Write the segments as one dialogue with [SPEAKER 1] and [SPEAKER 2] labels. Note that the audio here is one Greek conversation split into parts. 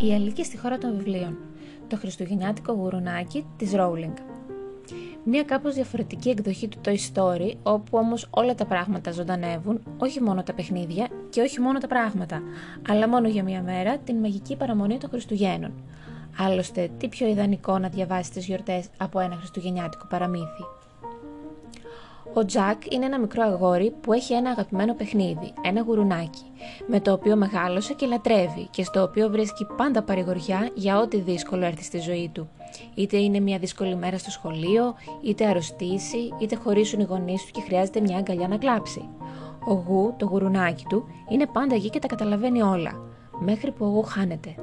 [SPEAKER 1] Η Αλίκη στη χώρα των βιβλίων. Το χριστουγεννιάτικο γουρουνάκι της Rowling. Μια κάπως διαφορετική εκδοχή του Toy Story, όπου όμως όλα τα πράγματα ζωντανεύουν, όχι μόνο τα παιχνίδια και όχι μόνο τα πράγματα, αλλά μόνο για μια μέρα την μαγική παραμονή των Χριστουγέννων. Άλλωστε, τι πιο ιδανικό να διαβάσεις τις γιορτές από ένα χριστουγεννιάτικο παραμύθι. Ο Τζακ είναι ένα μικρό αγόρι που έχει ένα αγαπημένο παιχνίδι, ένα γουρουνάκι, με το οποίο μεγάλωσε και λατρεύει και στο οποίο βρίσκει πάντα παρηγοριά για ό,τι δύσκολο έρθει στη ζωή του. Είτε είναι μια δύσκολη μέρα στο σχολείο, είτε αρρωστήσει, είτε χωρίσουν οι γονείς του και χρειάζεται μια αγκαλιά να κλάψει. Ο Γου, το γουρουνάκι του, είναι πάντα εκεί και τα καταλαβαίνει όλα μέχρι που εγώ χάνεται.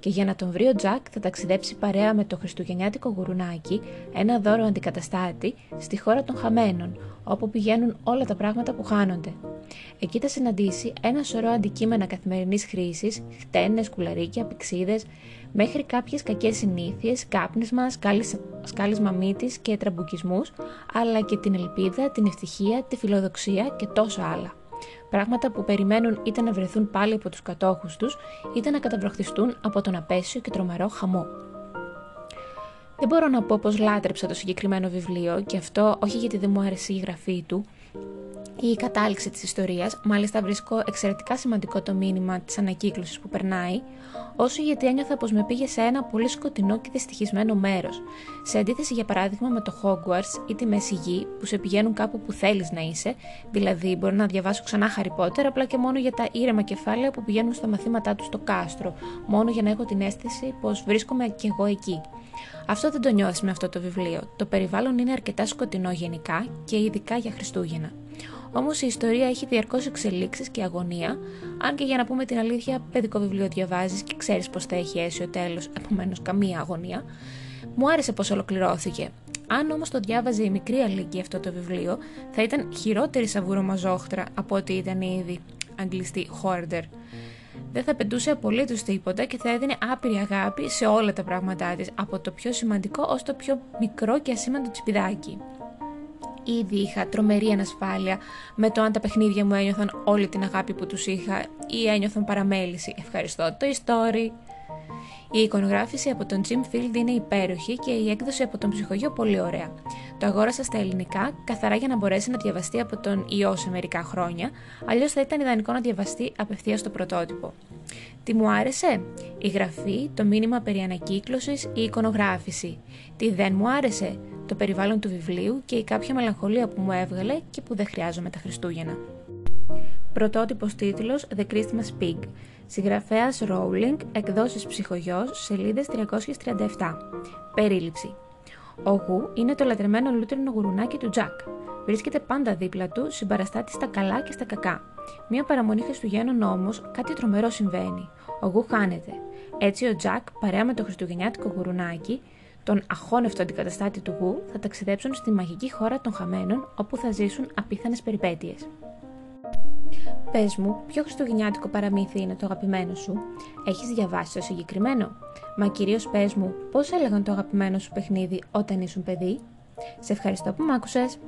[SPEAKER 1] Και για να τον βρει ο Τζακ θα ταξιδέψει παρέα με το χριστουγεννιάτικο γουρουνάκι, ένα δώρο αντικαταστάτη, στη χώρα των χαμένων, όπου πηγαίνουν όλα τα πράγματα που χάνονται. Εκεί θα συναντήσει ένα σωρό αντικείμενα καθημερινής χρήσης, χτένες, κουλαρίκια, πηξίδες, μέχρι κάποιες κακές συνήθειες, κάπνισμα, σκάλισμα μύτης και τραμπουκισμούς, αλλά και την ελπίδα, την ευτυχία, τη φιλοδοξία και τόσα άλλα πράγματα που περιμένουν είτε να βρεθούν πάλι από τους κατόχους τους, είτε να καταβροχθιστούν από τον απέσιο και τρομερό χαμό. Δεν μπορώ να πω πως λάτρεψα το συγκεκριμένο βιβλίο και αυτό όχι γιατί δεν μου άρεσε η γραφή του, ή η κατάληξη της ιστορίας, μάλιστα βρίσκω εξαιρετικά σημαντικό το μήνυμα της ανακύκλωσης που περνάει, όσο γιατί ένιωθα πως με πήγε σε ένα πολύ σκοτεινό και δυστυχισμένο μέρος. Σε αντίθεση για παράδειγμα με το Hogwarts ή τη Μέση Γη που σε πηγαίνουν κάπου που θέλεις να είσαι, δηλαδή μπορεί να διαβάσω ξανά Harry Potter απλά και μόνο για τα ήρεμα κεφάλαια που πηγαίνουν στα μαθήματά τους στο κάστρο, μόνο για να έχω την αίσθηση πως βρίσκομαι κι εγώ εκεί. Αυτό δεν το νιώθεις με αυτό το βιβλίο. Το περιβάλλον είναι αρκετά σκοτεινό γενικά και ειδικά για Χριστούγεννα. Όμως η ιστορία έχει διαρκώς εξελίξεις και αγωνία, αν και για να πούμε την αλήθεια, παιδικό βιβλίο διαβάζεις και ξέρεις πώ θα έχει αίσιο τέλος, επομένως καμία αγωνία. Μου άρεσε πώ ολοκληρώθηκε. Αν όμως το διάβαζε η μικρή Αλίκη αυτό το βιβλίο, θα ήταν χειρότερη σαβουρομαζόχτρα από ότι ήταν ήδη αγγλιστή Hoarder. Δεν θα πετούσε απολύτως τίποτα και θα έδινε άπειρη αγάπη σε όλα τα πράγματά της, από το πιο σημαντικό ως το πιο μικρό και ασήμαντο τσιπιδάκι. Ήδη είχα τρομερή ανασφάλεια με το αν τα παιχνίδια μου ένιωθαν όλη την αγάπη που τους είχα ή ένιωθαν παραμέληση. Ευχαριστώ το story. Η εικονογράφηση από τον Jim Field είναι υπέροχη και η έκδοση από τον ψυχογείο πολύ ωραία. Το αγόρασα στα ελληνικά, καθαρά για να μπορέσει να διαβαστεί από τον ιό σε μερικά χρόνια, αλλιώς θα ήταν ιδανικό να διαβαστεί απευθείας στο πρωτότυπο. Τι μου άρεσε; Η γραφή, το μήνυμα περί ανακύκλωσης, η εικονογράφηση. Τι δεν μου άρεσε; Το περιβάλλον του βιβλίου και η κάποια μελαγχολία που μου έβγαλε και που δεν χρειάζομαι τα Χριστούγεννα. Πρωτότυπος τίτλος The Christmas Pig. Συγγραφέας Rowling, εκδόσει ψυχογειό, σελίδες 337. Περίληψη. Ο Γου είναι το λατρεμένο λούτρινο γουρουνάκι του Τζακ. Βρίσκεται πάντα δίπλα του, συμπαραστάτης στα καλά και στα κακά. Μία παραμονή Χριστουγέννων όμως κάτι τρομερό συμβαίνει. Ο Γου χάνεται. Έτσι ο Τζακ, παρέα με το χριστουγεννιάτικο γουρουνάκι, τον αχώνευτο αντικαταστάτη του Γου θα ταξιδέψουν στη μαγική χώρα των χαμένων όπου θα ζήσουν απίθανες περιπέτειες. Πες μου, ποιο χριστουγεννιάτικο παραμύθι είναι το αγαπημένο σου; Έχεις διαβάσει το συγκεκριμένο; Μα κυρίως πες μου, πώς έλεγαν το αγαπημένο σου παιχνίδι όταν ήσουν παιδί; Σε ευχαριστώ που μ' άκουσες.